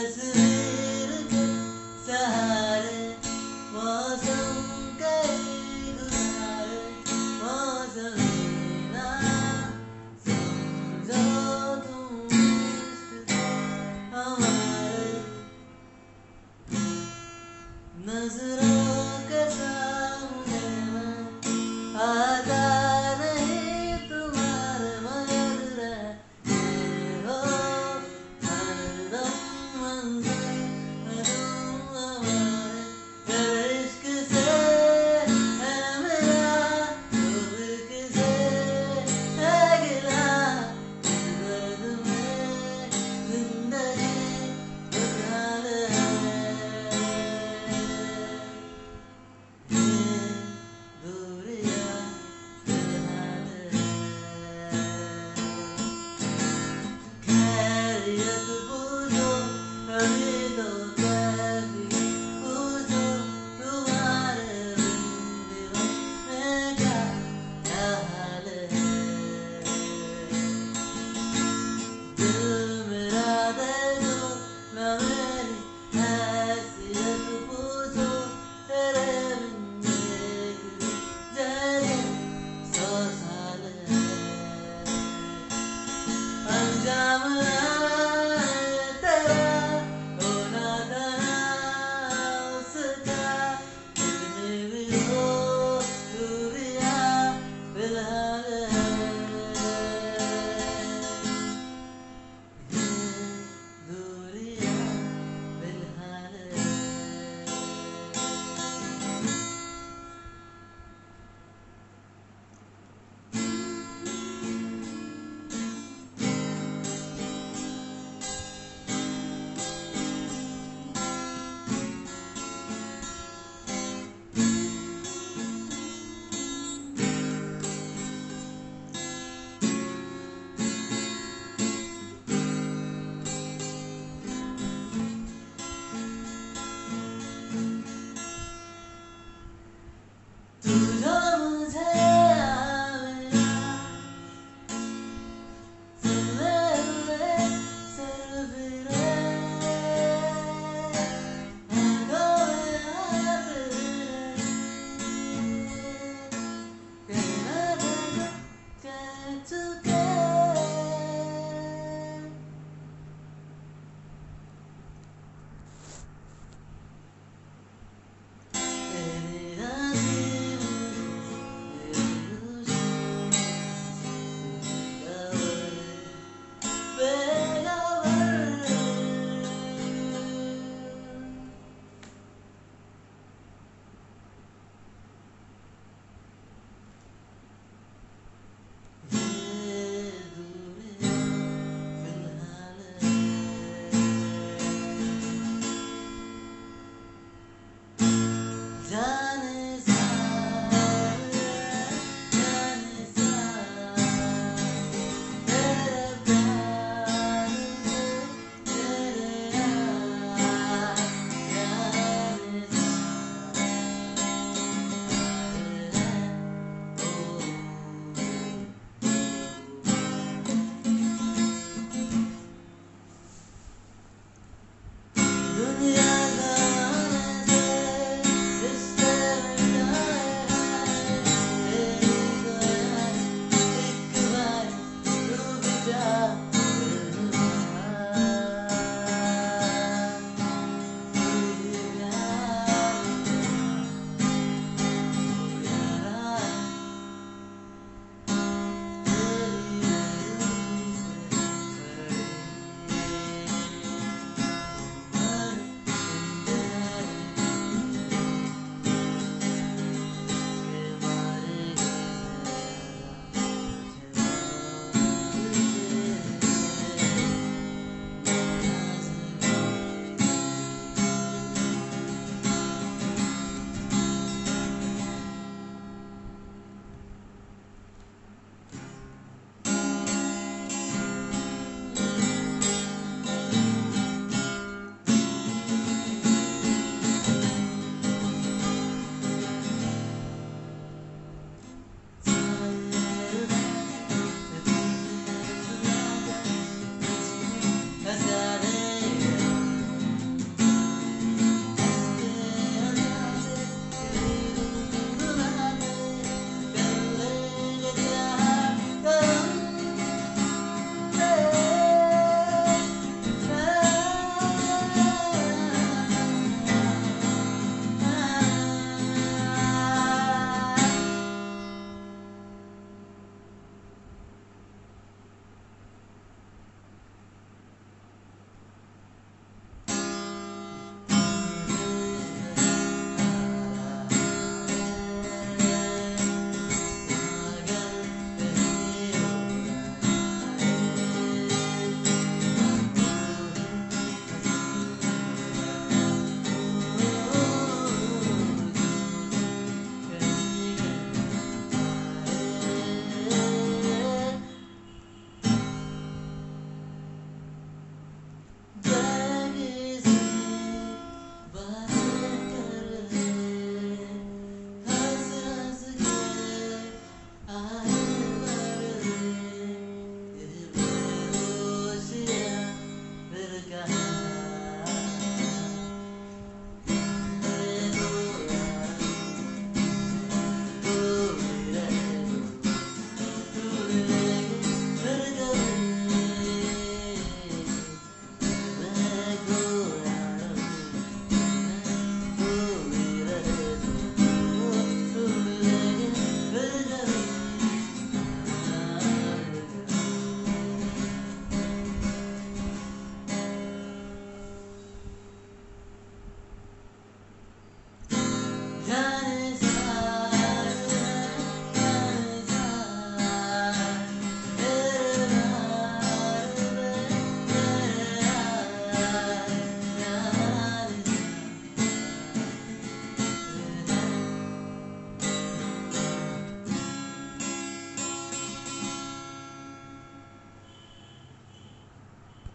doesn't